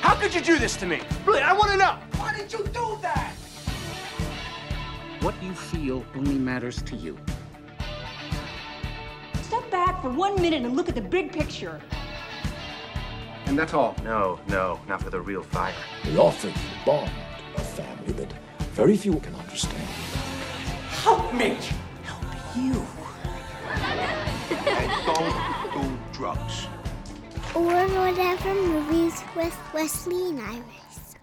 How could you do this to me? Really, I want to know. Why did you do that? What you feel only matters to you. Step back for one minute and look at the big picture. And that's all? No, no, not for the real fire. We offer you bond, a family that very few can understand. Help me! Help you. And don't do drugs. Or whatever movies with Wesley and Iris.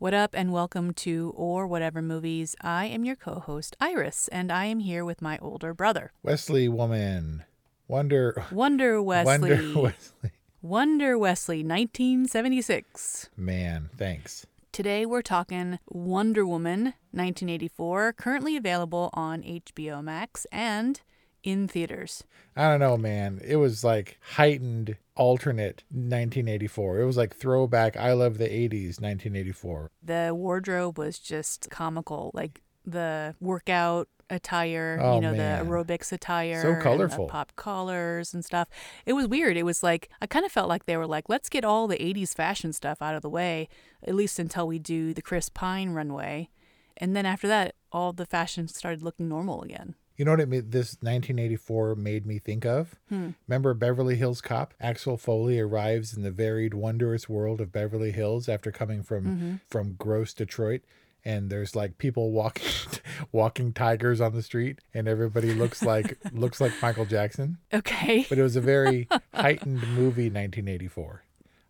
What up, and welcome to Or Whatever Movies. I am your co host, Iris, and I am here with my older brother. Wesley Woman. Wonder. Wonder Wesley. Wonder Wesley. Wonder Wesley, 1976. Man, thanks. Today we're talking Wonder Woman, 1984, currently available on HBO Max and in theaters. I don't know, man. It was like heightened alternate 1984. It was like throwback I love the 80s 1984. The wardrobe was just comical, like the workout attire, Oh, you know, man. the aerobics attire, So colorful. pop collars and stuff. It was weird. It was like I kind of felt like they were like, let's get all the 80s fashion stuff out of the way, at least until we do the Chris Pine runway. And then after that, all the fashion started looking normal again. You know what it made, this 1984 made me think of? Hmm. Remember Beverly Hills Cop? Axel Foley arrives in the varied, wondrous world of Beverly Hills after coming from Mhm. from gross Detroit. And there's like people walking walking tigers on the street, and everybody looks like looks like Michael Jackson. Okay. But it was a very heightened movie, 1984.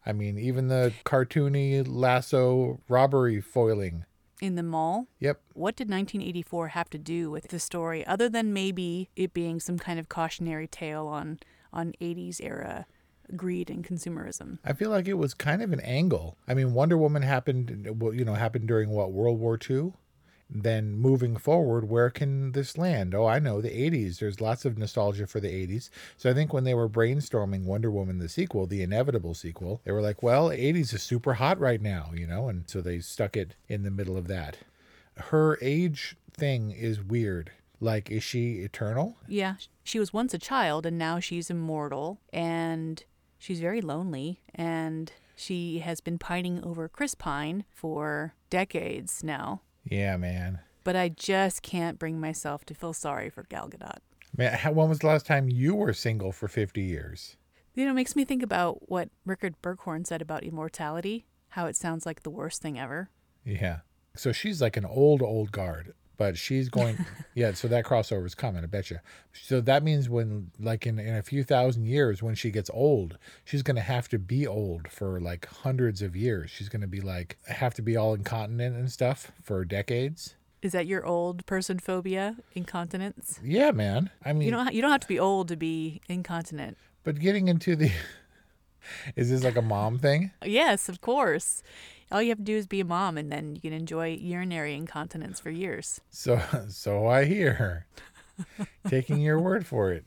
I mean, even the cartoony lasso robbery foiling. In the mall? Yep. What did 1984 have to do with the story other than maybe it being some kind of cautionary tale on on 80s era greed and consumerism? I feel like it was kind of an angle. I mean, Wonder Woman happened, well, you know, happened during what World War II. Then moving forward, where can this land? Oh, I know the 80s. There's lots of nostalgia for the 80s. So I think when they were brainstorming Wonder Woman the sequel, the inevitable sequel, they were like, well, 80s is super hot right now, you know, and so they stuck it in the middle of that. Her age thing is weird. Like, is she eternal? Yeah, she was once a child and now she's immortal and she's very lonely and she has been pining over Chris Pine for decades now. Yeah, man. But I just can't bring myself to feel sorry for Gal Gadot. Man, how, when was the last time you were single for 50 years? You know, it makes me think about what Rickard Berghorn said about immortality, how it sounds like the worst thing ever. Yeah. So she's like an old, old guard, but she's going, yeah. So that crossover is coming, I bet you. So that means when, like, in, in a few thousand years, when she gets old, she's going to have to be old for like hundreds of years. She's going to be like, have to be all incontinent and stuff for decades. Is that your old person phobia, incontinence? Yeah, man. I mean, You don't you don't have to be old to be incontinent. but getting into the, is this like a mom thing? Yes, of course. All you have to do is be a mom and then you can enjoy urinary incontinence for years. So, so I hear. Taking your word for it.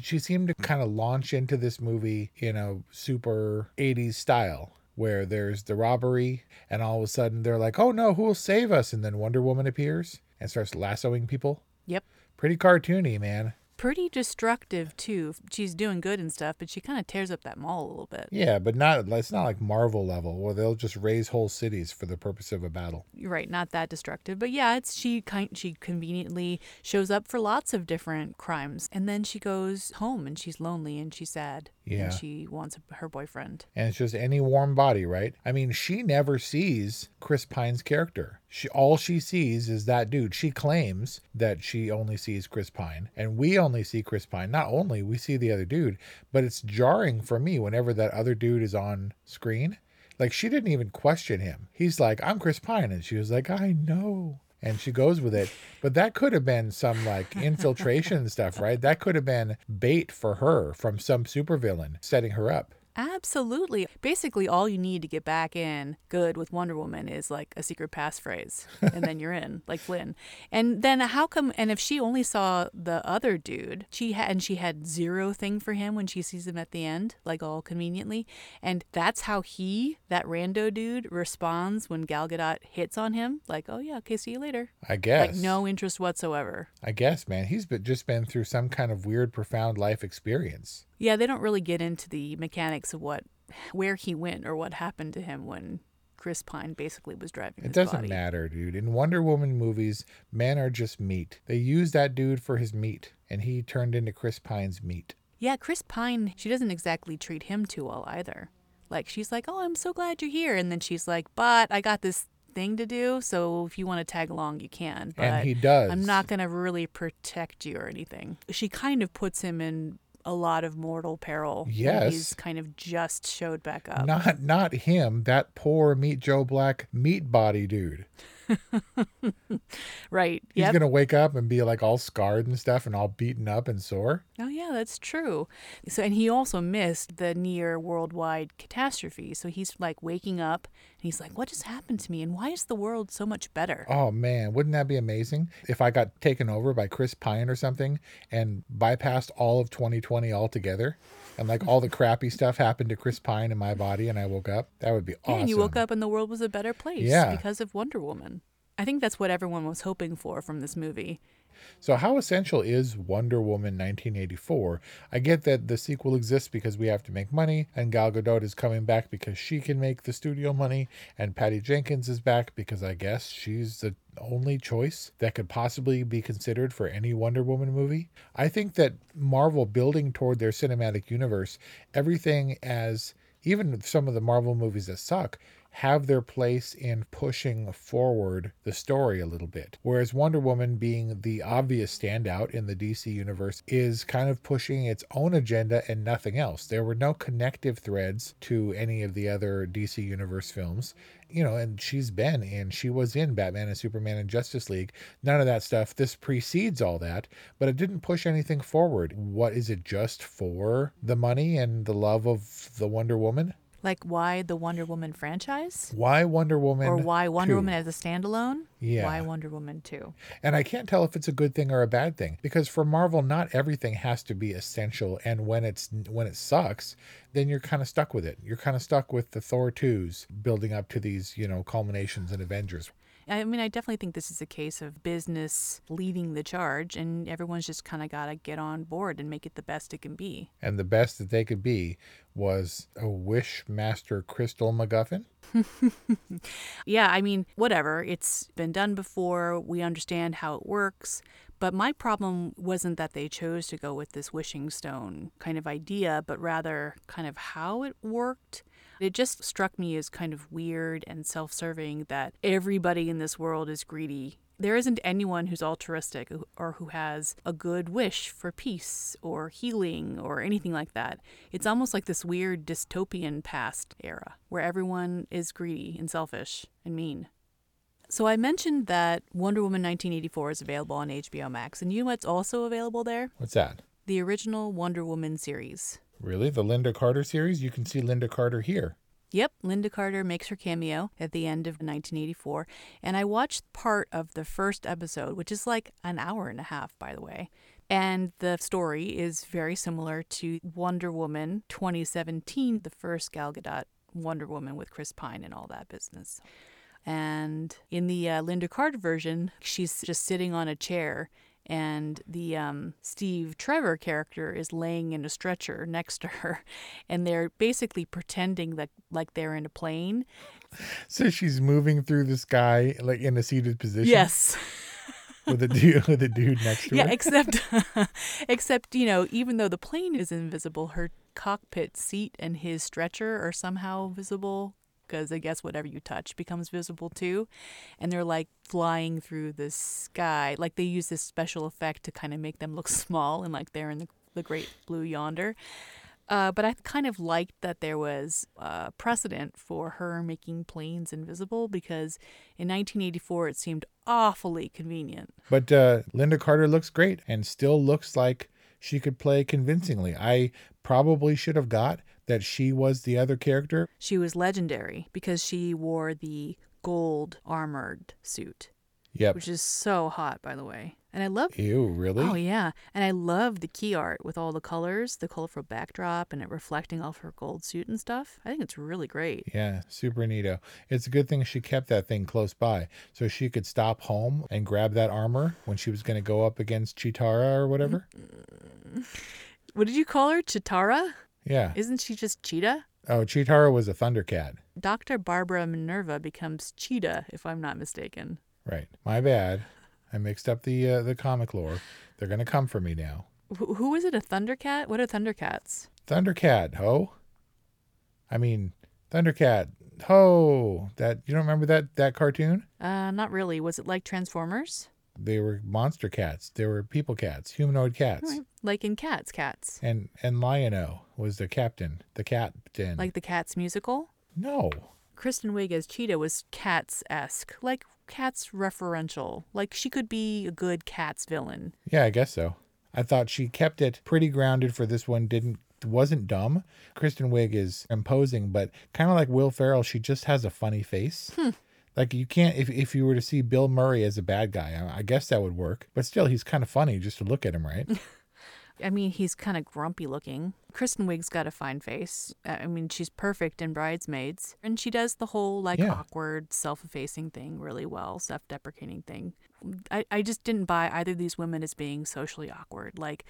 she seemed to kind of launch into this movie in a super 80s style where there's the robbery and all of a sudden they're like, oh no, who will save us? And then Wonder Woman appears and starts lassoing people. Yep. Pretty cartoony, man. Pretty destructive too. She's doing good and stuff, but she kind of tears up that mall a little bit. Yeah, but not it's not like Marvel level where they'll just raze whole cities for the purpose of a battle. You're right, not that destructive, but yeah, it's she kind she conveniently shows up for lots of different crimes, and then she goes home and she's lonely and she's sad. Yeah. And she wants her boyfriend. And it's just any warm body, right? I mean, she never sees Chris Pine's character. She all she sees is that dude. She claims that she only sees Chris Pine, and we only see Chris Pine. Not only we see the other dude, but it's jarring for me whenever that other dude is on screen. Like she didn't even question him. He's like, "I'm Chris Pine," and she was like, "I know." and she goes with it. But that could have been some like infiltration stuff, right? That could have been bait for her from some supervillain setting her up. Absolutely. Basically, all you need to get back in good with Wonder Woman is like a secret passphrase, and then you're in, like Flynn. And then how come? And if she only saw the other dude, she had and she had zero thing for him when she sees him at the end, like all conveniently, and that's how he, that rando dude, responds when Gal Gadot hits on him, like, "Oh yeah, okay, see you later." I guess. Like no interest whatsoever. I guess, man. He's been, just been through some kind of weird, profound life experience. Yeah, they don't really get into the mechanics of what, where he went or what happened to him when Chris Pine basically was driving. It doesn't body. matter, dude. In Wonder Woman movies, men are just meat. They use that dude for his meat, and he turned into Chris Pine's meat. Yeah, Chris Pine, she doesn't exactly treat him too well either. Like, she's like, oh, I'm so glad you're here. And then she's like, but I got this thing to do. So if you want to tag along, you can. But and he does. I'm not going to really protect you or anything. She kind of puts him in a lot of mortal peril. Yes. He's kind of just showed back up. Not not him, that poor Meet Joe Black meat body dude. right. He's yep. gonna wake up and be like all scarred and stuff and all beaten up and sore. Oh yeah, that's true. So and he also missed the near worldwide catastrophe. So he's like waking up and he's like, What just happened to me? And why is the world so much better? Oh man, wouldn't that be amazing? If I got taken over by Chris Pine or something and bypassed all of 2020 altogether. And like all the crappy stuff happened to Chris Pine in my body and I woke up. That would be awesome. yeah. And you woke up and the world was a better place Yeah. because of Wonder Woman. I think that's what everyone was hoping for from this movie. So, how essential is Wonder Woman 1984? I get that the sequel exists because we have to make money, and Gal Gadot is coming back because she can make the studio money, and Patty Jenkins is back because I guess she's the only choice that could possibly be considered for any Wonder Woman movie. I think that Marvel building toward their cinematic universe, everything as even some of the Marvel movies that suck have their place in pushing forward the story a little bit. Whereas Wonder Woman, being the obvious standout in the DC universe, is kind of pushing its own agenda and nothing else. There were no connective threads to any of the other DC universe films. You know, and she's been in, she was in Batman and Superman and Justice League. None of that stuff. This precedes all that, but it didn't push anything forward. What is it just for the money and the love of the Wonder Woman? Like why the Wonder Woman franchise? Why Wonder Woman? Or why Wonder 2? Woman as a standalone? Yeah. Why Wonder Woman 2? And I can't tell if it's a good thing or a bad thing because for Marvel not everything has to be essential and when it's when it sucks, then you're kind of stuck with it. You're kind of stuck with the Thor 2s building up to these, you know, culminations in Avengers. I mean, I definitely think this is a case of business leading the charge, and everyone's just kind of got to get on board and make it the best it can be. And the best that they could be was a Wishmaster Crystal MacGuffin. yeah, I mean, whatever. It's been done before. We understand how it works. But my problem wasn't that they chose to go with this wishing stone kind of idea, but rather kind of how it worked. It just struck me as kind of weird and self serving that everybody in this world is greedy. There isn't anyone who's altruistic or who has a good wish for peace or healing or anything like that. It's almost like this weird dystopian past era where everyone is greedy and selfish and mean. So I mentioned that Wonder Woman 1984 is available on HBO Max, and you know what's also available there? What's that? The original Wonder Woman series. Really? The Lynda Carter series? You can see Lynda Carter here. Yep, Lynda Carter makes her cameo at the end of 1984, and I watched part of the first episode, which is like an hour and a half, by the way. And the story is very similar to Wonder Woman 2017, the first Gal Gadot Wonder Woman with Chris Pine and all that business. And in the uh, Lynda Carter version, she's just sitting on a chair, and the um, Steve Trevor character is laying in a stretcher next to her, and they're basically pretending that like they're in a plane. So she's moving through the sky like in a seated position. Yes. with a dude with a dude next to yeah, her. except except you know, even though the plane is invisible, her cockpit seat and his stretcher are somehow visible because I guess whatever you touch becomes visible too. And they're like flying through the sky. Like they use this special effect to kind of make them look small and like they're in the, the great blue yonder. Uh, but I kind of liked that there was uh, precedent for her making planes invisible because in 1984 it seemed awfully convenient. But uh, Lynda Carter looks great and still looks like she could play convincingly. I probably should have got that she was the other character. She was legendary because she wore the gold armored suit. Yep. Which is so hot, by the way. And I love. Ew, really? Oh yeah, and I love the key art with all the colors, the colorful backdrop, and it reflecting off her gold suit and stuff. I think it's really great. Yeah, super neato. It's a good thing she kept that thing close by so she could stop home and grab that armor when she was going to go up against Cheetara or whatever. What did you call her? Cheetara? Yeah. Isn't she just Cheetah? Oh, Cheetara was a Thundercat. Dr. Barbara Minerva becomes Cheetah, if I'm not mistaken. Right. My bad. I mixed up the uh, the comic lore. They're gonna come for me now. Wh- who is it? A Thundercat? What are Thundercats? Thundercat, ho. I mean, Thundercat, ho. That you don't remember that that cartoon? Uh, not really. Was it like Transformers? They were monster cats. They were people cats, humanoid cats. Right. Like in Cats, Cats. And and Lion-O was the captain, the captain. Like the Cats musical? no. Kristen Wiig as Cheetah was Cats esque, like Cats referential. Like she could be a good Cats villain. Yeah, I guess so. I thought she kept it pretty grounded for this one. Didn't wasn't dumb. Kristen Wiig is imposing, but kind of like Will Ferrell, she just has a funny face. Hmm. Like you can't if if you were to see Bill Murray as a bad guy, I, I guess that would work. But still, he's kind of funny just to look at him, right? I mean, he's kind of grumpy looking. Kristen Wiig's got a fine face. I mean, she's perfect in Bridesmaids. And she does the whole, like, Yeah. awkward, self effacing thing really well, self deprecating thing. I, I just didn't buy either of these women as being socially awkward. Like,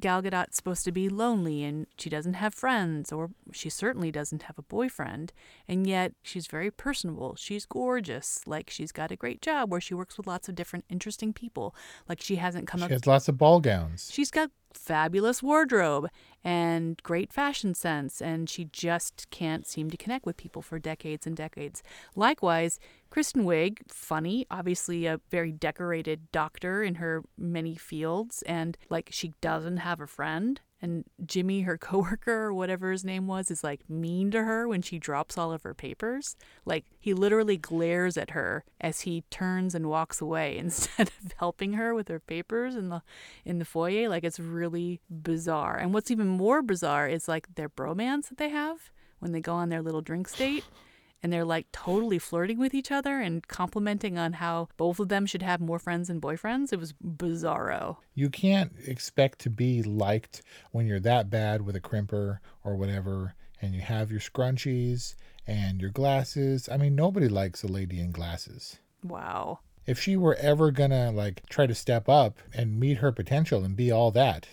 Gal Gadot's supposed to be lonely and she doesn't have friends, or she certainly doesn't have a boyfriend, and yet she's very personable. She's gorgeous. Like, she's got a great job where she works with lots of different interesting people. Like, she hasn't come she up. She has lots of ball gowns. She's got fabulous wardrobe and great fashion sense, and she just can't seem to connect with people for decades and decades. Likewise, Kristen Wiig, funny, obviously a very decorated doctor in her many fields, and like she doesn't have a friend. And Jimmy, her coworker or whatever his name was, is like mean to her when she drops all of her papers. Like he literally glares at her as he turns and walks away instead of helping her with her papers in the in the foyer. Like it's really bizarre. And what's even more bizarre is like their bromance that they have when they go on their little drinks date and they're like totally flirting with each other and complimenting on how both of them should have more friends and boyfriends. It was bizarro. You can't expect to be liked when you're that bad with a crimper or whatever, and you have your scrunchies and your glasses. I mean, nobody likes a lady in glasses. Wow. If she were ever gonna like try to step up and meet her potential and be all that,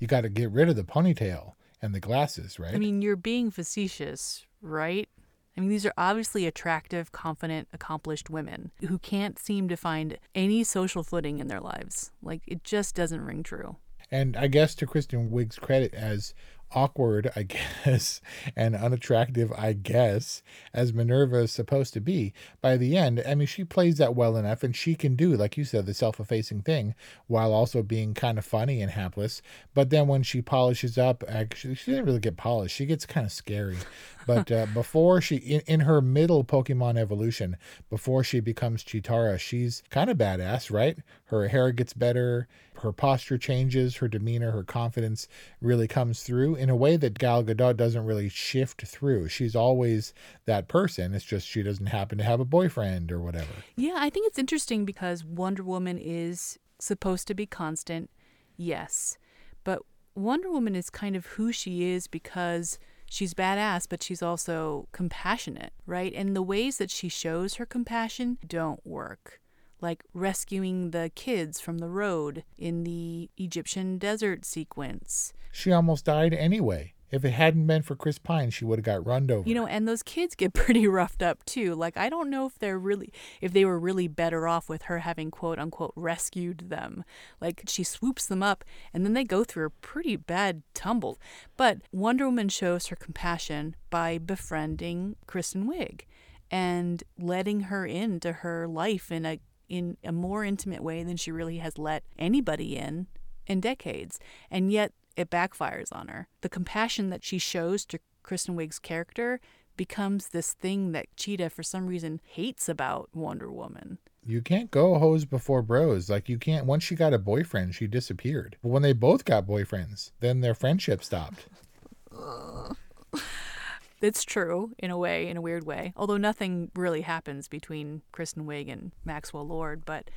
you got to get rid of the ponytail and the glasses, right? I mean, you're being facetious, right? I mean, these are obviously attractive, confident, accomplished women who can't seem to find any social footing in their lives. Like, it just doesn't ring true. And I guess to Kristen Wiig's credit, as awkward, I guess, and unattractive, I guess, as Minerva is supposed to be, by the end, I mean, she plays that well enough and she can do, like you said, the self effacing thing while also being kind of funny and hapless. But then when she polishes up, actually, she didn't really get polished. She gets kind of scary. But uh, before she, in, in her middle Pokemon evolution, before she becomes Cheetara, she's kind of badass, right? Her hair gets better, her posture changes, her demeanor, her confidence really comes through in a way that Gal Gadot doesn't really shift through. She's always that person. It's just she doesn't happen to have a boyfriend or whatever. Yeah, I think it's interesting because Wonder Woman is supposed to be constant Yes. But Wonder Woman is kind of who she is because she's badass, but she's also compassionate, right? And the ways that she shows her compassion don't work. Like rescuing the kids from the road in the Egyptian desert sequence. She almost died anyway. If it hadn't been for Chris Pine, she would have got runned over. You know, and those kids get pretty roughed up too. Like I don't know if they're really if they were really better off with her having quote unquote rescued them. Like she swoops them up and then they go through a pretty bad tumble. But Wonder Woman shows her compassion by befriending Kristen Wiig and letting her into her life in a in a more intimate way than she really has let anybody in in decades. And yet it backfires on her. The compassion that she shows to Kristen Wiig's character becomes this thing that Cheetah, for some reason, hates about Wonder Woman. You can't go hose before bros. Like you can't. Once she got a boyfriend, she disappeared. But when they both got boyfriends, then their friendship stopped. It's true in a way, in a weird way. Although nothing really happens between Kristen Wiig and Maxwell Lord. But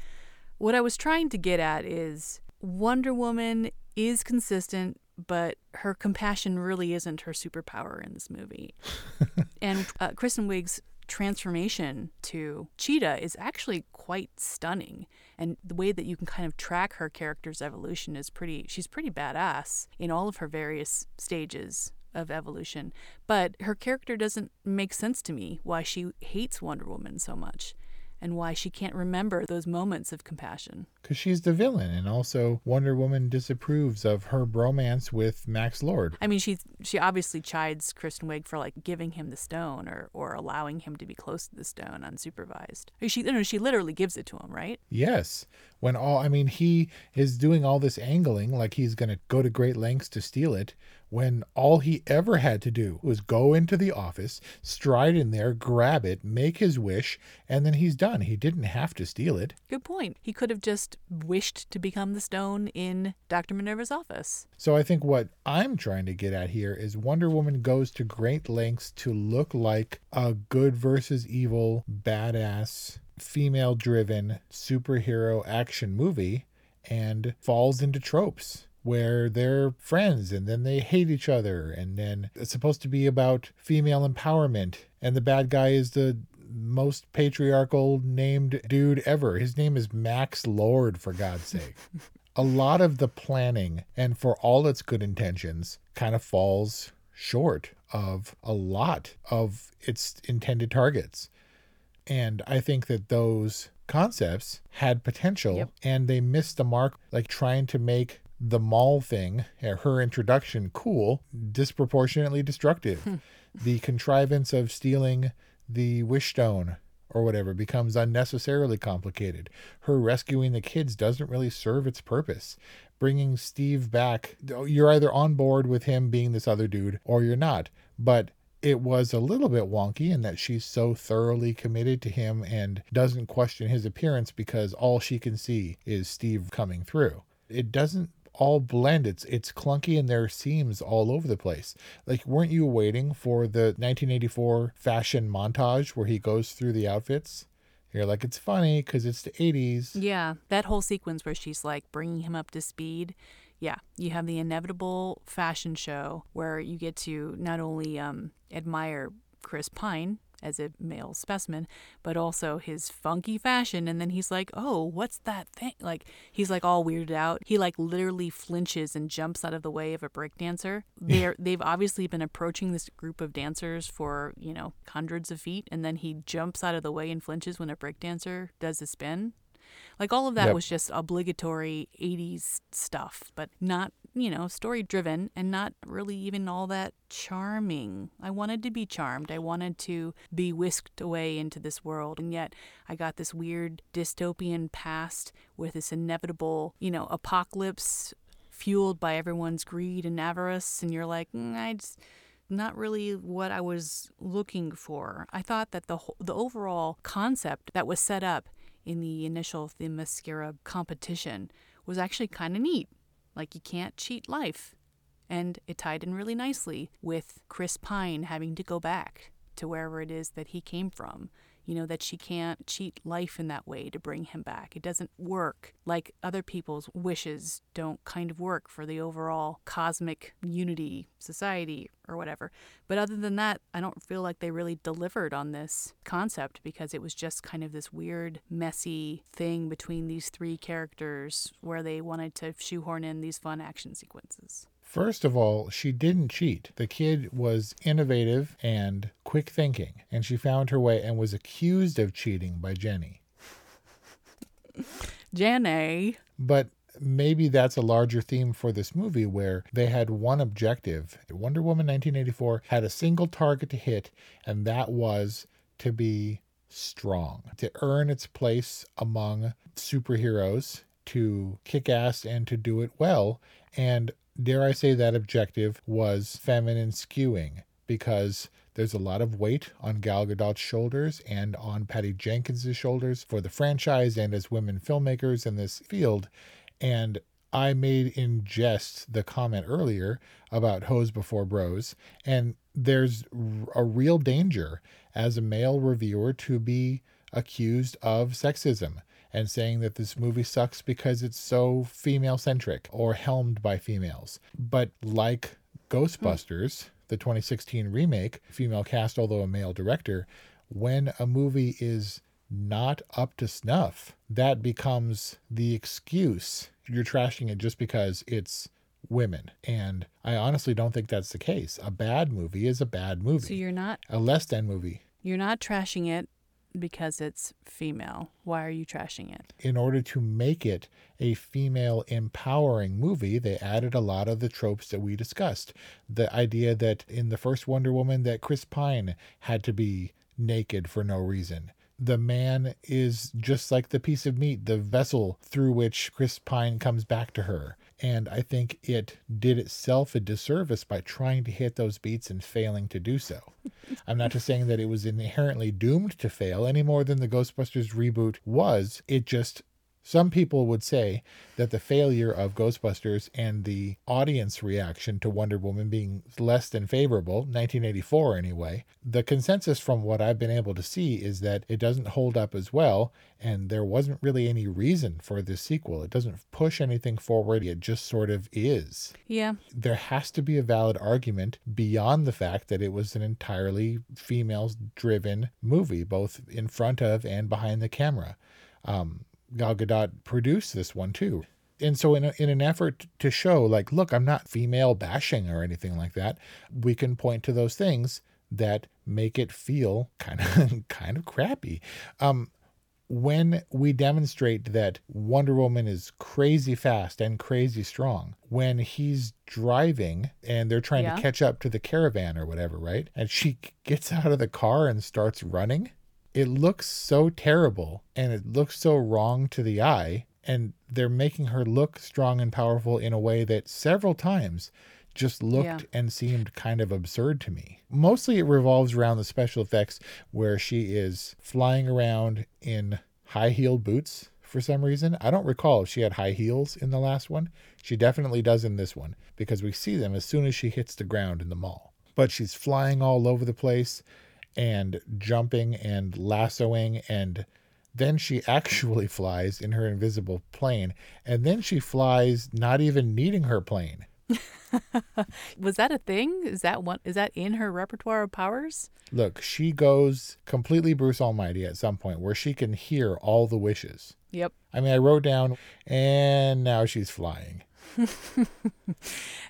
what I was trying to get at is Wonder Woman is consistent, but her compassion really isn't her superpower in this movie. and uh, Kristen Wiig's transformation to Cheetah is actually quite stunning. And the way that you can kind of track her character's evolution is pretty, she's pretty badass in all of her various stages of evolution. But her character doesn't make sense to me why she hates Wonder Woman so much and why she can't remember those moments of compassion. Because she's the villain, and also Wonder Woman disapproves of her bromance with Max Lord. I mean, she she obviously chides Kristen Wiig for like giving him the stone or or allowing him to be close to the stone unsupervised. She you know she literally gives it to him, right? Yes. When all I mean, he is doing all this angling, like he's going to go to great lengths to steal it, when all he ever had to do was go into the office, stride in there, grab it, make his wish, and then he's done. He didn't have to steal it. Good point. He could have just wished to become the stone in Dr. Minerva's office. So I think what I'm trying to get at here is Wonder Woman goes to great lengths to look like a good versus evil, badass, female driven superhero action movie and falls into tropes where they're friends and then they hate each other and then it's supposed to be about female empowerment and the bad guy is the most patriarchal named dude ever. His name is Max Lord for God's sake. a lot of the planning and for all its good intentions kind of falls short of a lot of its intended targets. And I think that those concepts had potential yep. and they missed the mark, like trying to make the mall thing, her introduction, cool, disproportionately destructive. Hmm. the contrivance of stealing the wish stone or whatever becomes unnecessarily complicated. Her rescuing the kids doesn't really serve its purpose. Bringing Steve back, you're either on board with him being this other dude or you're not. But it was a little bit wonky in that she's so thoroughly committed to him and doesn't question his appearance because all she can see is Steve coming through. It doesn't all blend. It's it's clunky and there are seams all over the place. Like, weren't you waiting for the 1984 fashion montage where he goes through the outfits? You're like, it's funny because it's the 80s. Yeah, that whole sequence where she's like bringing him up to speed. Yeah, you have the inevitable fashion show where you get to not only um, admire Chris Pine, as a male specimen, but also his funky fashion. And then he's like, oh, what's that thing? Like, he's like all weirded out. He like literally flinches and jumps out of the way of a breakdancer. They're, they've obviously been approaching this group of dancers for, you know, hundreds of feet. And then he jumps out of the way and flinches when a breakdancer does a spin. Like all of that yep. was just obligatory 80s stuff, but not, you know, story driven and not really even all that charming. I wanted to be charmed. I wanted to be whisked away into this world. And yet I got this weird dystopian past with this inevitable, you know, apocalypse fueled by everyone's greed and avarice. And you're like, mm, I just not really what I was looking for. I thought that the whole, the overall concept that was set up in the initial Themyscira competition was actually kind of neat. Like, you can't cheat life. And it tied in really nicely with Chris Pine having to go back to wherever it is that he came from. You know, that she can't cheat life in that way to bring him back. It doesn't work like other people's wishes don't kind of work for the overall cosmic unity society or whatever. But other than that, I don't feel like they really delivered on this concept because it was just kind of this weird, messy thing between these three characters where they wanted to shoehorn in these fun action sequences. First of all, she didn't cheat. The kid was innovative and quick thinking, and she found her way and was accused of cheating by Jenny. Jenny. But maybe that's a larger theme for this movie where they had one objective. Wonder Woman 1984 had a single target to hit, and that was to be strong, to earn its place among superheroes, to kick ass and to do it well. And dare I say that objective was feminine skewing because there's a lot of weight on Gal Gadot's shoulders and on Patty Jenkins' shoulders for the franchise and as women filmmakers in this field. And I made in jest the comment earlier about hoes before bros. And there's a real danger as a male reviewer to be accused of sexism and saying that this movie sucks because it's so female centric or helmed by females. But like Ghostbusters, the 2016 remake, female cast, although a male director, when a movie is not up to snuff, that becomes the excuse. You're trashing it just because it's women. And I honestly don't think that's the case. A bad movie is a bad movie. So you're not a less than movie. You're not trashing it because it's female. Why are you trashing it? In order to make it a female empowering movie, they added a lot of the tropes that we discussed. The idea that in the first Wonder Woman that Chris Pine had to be naked for no reason. The man is just like the piece of meat, the vessel through which Chris Pine comes back to her. And I think it did itself a disservice by trying to hit those beats and failing to do so. I'm not just saying that it was inherently doomed to fail any more than the Ghostbusters reboot was. It just some people would say that the failure of Ghostbusters and the audience reaction to Wonder Woman being less than favorable, 1984 anyway, the consensus from what I've been able to see is that it doesn't hold up as well, and there wasn't really any reason for this sequel. It doesn't push anything forward, it just sort of is. Yeah. There has to be a valid argument beyond the fact that it was an entirely female driven movie, both in front of and behind the camera. Um, Gal Gadot produced this one too. And so, in, a, in an effort to show, like, look, I'm not female bashing or anything like that, we can point to those things that make it feel kind of kind of crappy. Um, when we demonstrate that Wonder Woman is crazy fast and crazy strong, when he's driving and they're trying Yeah. to catch up to the caravan or whatever, right? And she gets out of the car and starts running it looks so terrible and it looks so wrong to the eye and they're making her look strong and powerful in a way that several times just looked Yeah. and seemed kind of absurd to me. Mostly it revolves around the special effects where she is flying around in high-heeled boots for some reason. I don't recall if she had high heels in the last one. She definitely does in this one because we see them as soon as she hits the ground in the mall. But she's flying all over the place and jumping and lassoing and then she actually flies in her invisible plane and then she flies not even needing her plane Was that a thing? Is that one is that in her repertoire of powers? look she goes completely bruce almighty at some point where she can hear all the wishes Yep. i mean i wrote down and now she's flying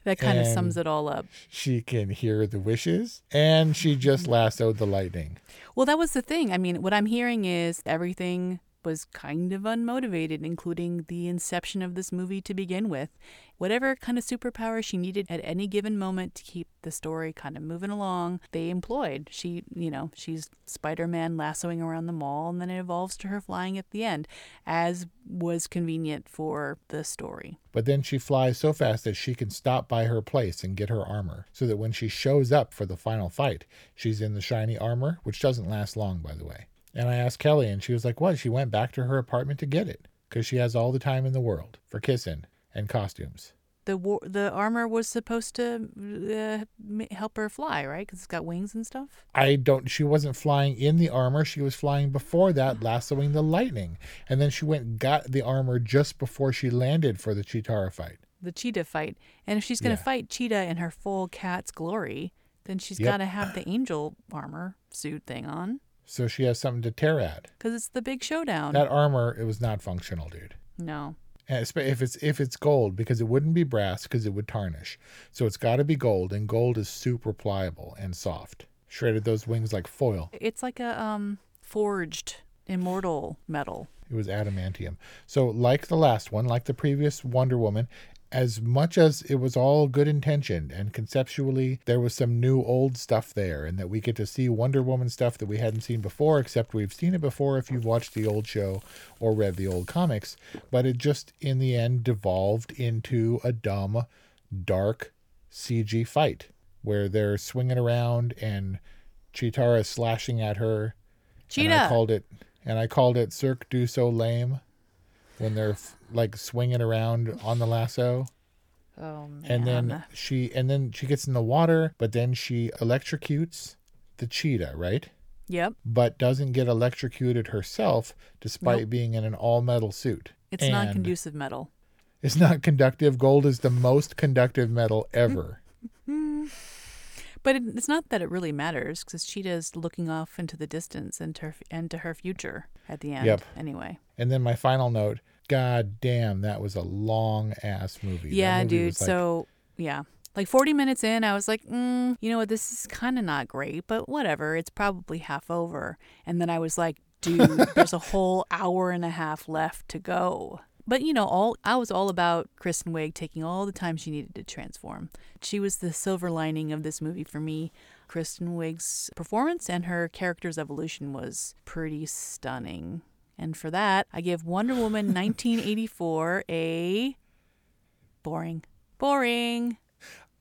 That kind of sums it all up. she can hear the wishes and she just mm-hmm. lassoed the lightning Well, that was the thing. I mean, what I'm hearing is everything was kind of unmotivated, including the inception of this movie to begin with. Whatever kind of superpower she needed at any given moment to keep the story kind of moving along, they employed. She, you know, she's Spider Man lassoing around the mall, and then it evolves to her flying at the end, as was convenient for the story. But then she flies so fast that she can stop by her place and get her armor, so that when she shows up for the final fight, she's in the shiny armor, which doesn't last long, by the way. And I asked Kelly, and she was like, What? She went back to her apartment to get it, because she has all the time in the world for kissing and costumes. the war, the armor was supposed to uh, help her fly, right? Because it's got wings and stuff. I don't. She wasn't flying in the armor. She was flying before that, lassoing the lightning, and then she went got the armor just before she landed for the Cheetara fight. The cheetah fight, and if she's gonna Yeah. fight cheetah in her full cat's glory, then she's Yep. got to have the angel armor suit thing on, So she has something to tear at. because it's the big showdown. That armor, it was not functional, dude. no, And if it's if it's gold, because it wouldn't be brass, because it would tarnish. So it's got to be gold, and gold is super pliable and soft. Shredded those wings like foil. it's like a um forged immortal metal. It was adamantium. So, like the last one, like the previous Wonder Woman, as much as it was all good intentioned and conceptually there was some new old stuff there, and that we get to see Wonder Woman stuff that we hadn't seen before, except we've seen it before if you've watched the old show or read the old comics. But it just, in the end, devolved into a dumb, dark CG fight where they're swinging around and Cheetara is slashing at her. And I called it, and I called it Cirque du Soleil when they're f- like swinging around on the lasso. Oh man. And then she, and then she gets in the water, but then she electrocutes the cheetah, right? Yep. But doesn't get electrocuted herself, despite Nope. being in an all metal suit. It's And non conducive metal. It's not conductive. Gold is the most conductive metal ever. But it, it's not that it really matters because Cheetah's looking off into the distance and to her, and to her future at the end. Yep. Anyway. And then my final note: God damn, that was a long ass movie. Yeah, movie dude. like- so yeah, like 40 minutes in, I was like, mm, you know what? This is kind of not great, but whatever. It's probably half over. And then I was like, dude, there's a whole hour and a half left to go. But you know, all I was all about Kristen Wiig taking all the time she needed to transform. She was the silver lining of this movie for me. Kristen Wiig's performance and her character's evolution was pretty stunning. And for that, I give Wonder Woman 1984 a boring. Boring.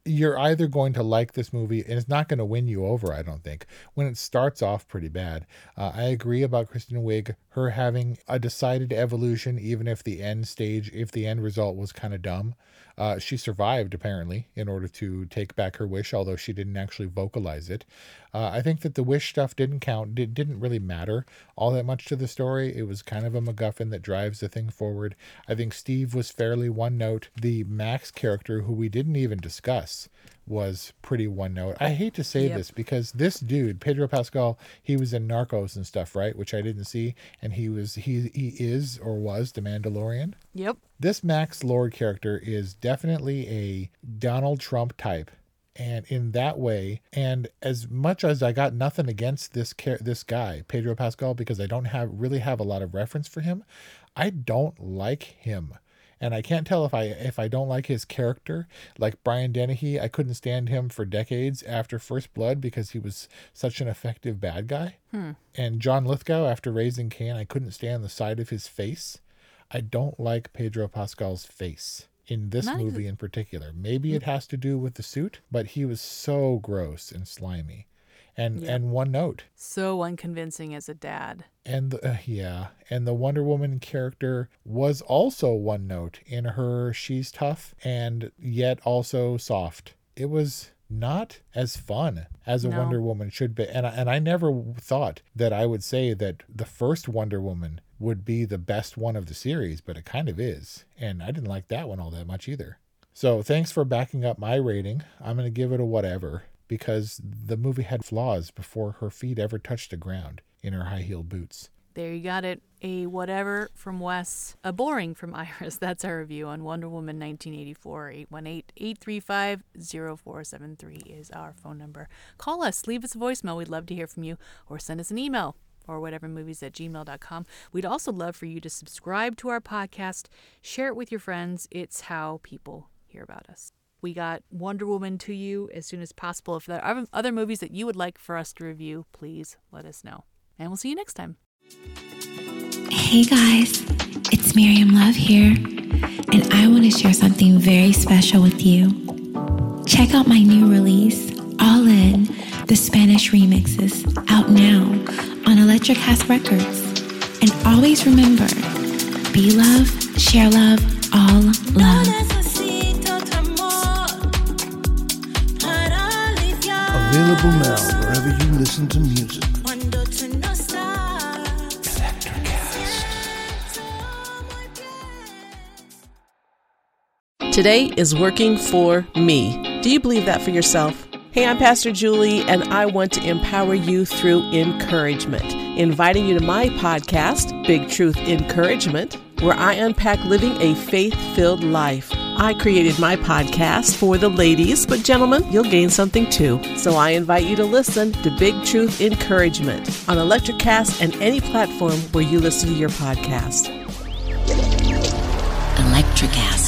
you're either going to like this movie and it's not going to win you over i don't think when it starts off pretty bad uh, i agree about kristen wiig her having a decided evolution even if the end stage if the end result was kind of dumb. Uh, she survived apparently in order to take back her wish although she didn't actually vocalize it. Uh, i think that the wish stuff didn't count it didn't really matter all that much to the story. It was kind of a macguffin that drives the thing forward. I think steve was fairly one note. The max character who we didn't even discuss was pretty one note. I hate to say Yep. this because this dude, Pedro Pascal, he was in Narcos and stuff, right? Which I didn't see, and he was he he is or was the Mandalorian. Yep. This Max Lord character is definitely a Donald Trump type. And in that way, and as much as I got nothing against this char- this guy, Pedro Pascal, because I don't have really have a lot of reference for him, I don't like him and I can't tell if I if I don't like his character. Like Brian Dennehy, I couldn't stand him for decades after First Blood because he was such an effective bad guy. Hmm. And John Lithgow after Raising Cain, I couldn't stand the side of his face. I don't like Pedro Pascal's face in this Not movie even- in particular. Maybe it has to do with the suit, but he was so gross and slimy. And Yep. and one note, So unconvincing as a dad. and the, uh, yeah, and the Wonder Woman character was also one note in her she's tough and yet also soft. It was not as fun as a No. Wonder Woman should be. And I, and I never thought that I would say that the first Wonder Woman would be the best one of the series, but it kind of is. And I didn't like that one all that much either. So thanks for backing up my rating. I'm going to give it a whatever because the movie had flaws before her feet ever touched the ground in her high heeled boots. There you got it. A whatever from Wes. A boring from Iris. That's our review on Wonder Woman 1984. 818 835 0473 is our phone number. Call us, leave us a voicemail. We'd love to hear from you, or send us an email or whatever movies at gmail.com. We'd also love for you to subscribe to our podcast, share it with your friends. It's how people hear about us. We got Wonder Woman to you as soon as possible. If there are other movies that you would like for us to review, please let us know. And we'll see you next time. Hey guys, it's Miriam Love here, and I want to share something very special with you. Check out my new release, All In, the Spanish remixes, out now on Electric House Records. And always remember be love, share love, all love. Available now wherever you listen to music. Today is working for me. Do you believe that for yourself? Hey, I'm Pastor Julie, and I want to empower you through encouragement. Inviting you to my podcast, Big Truth Encouragement, where I unpack living a faith filled life. I created my podcast for the ladies, but gentlemen, you'll gain something too. So I invite you to listen to Big Truth Encouragement on Electrocast and any platform where you listen to your podcast. Electrocast.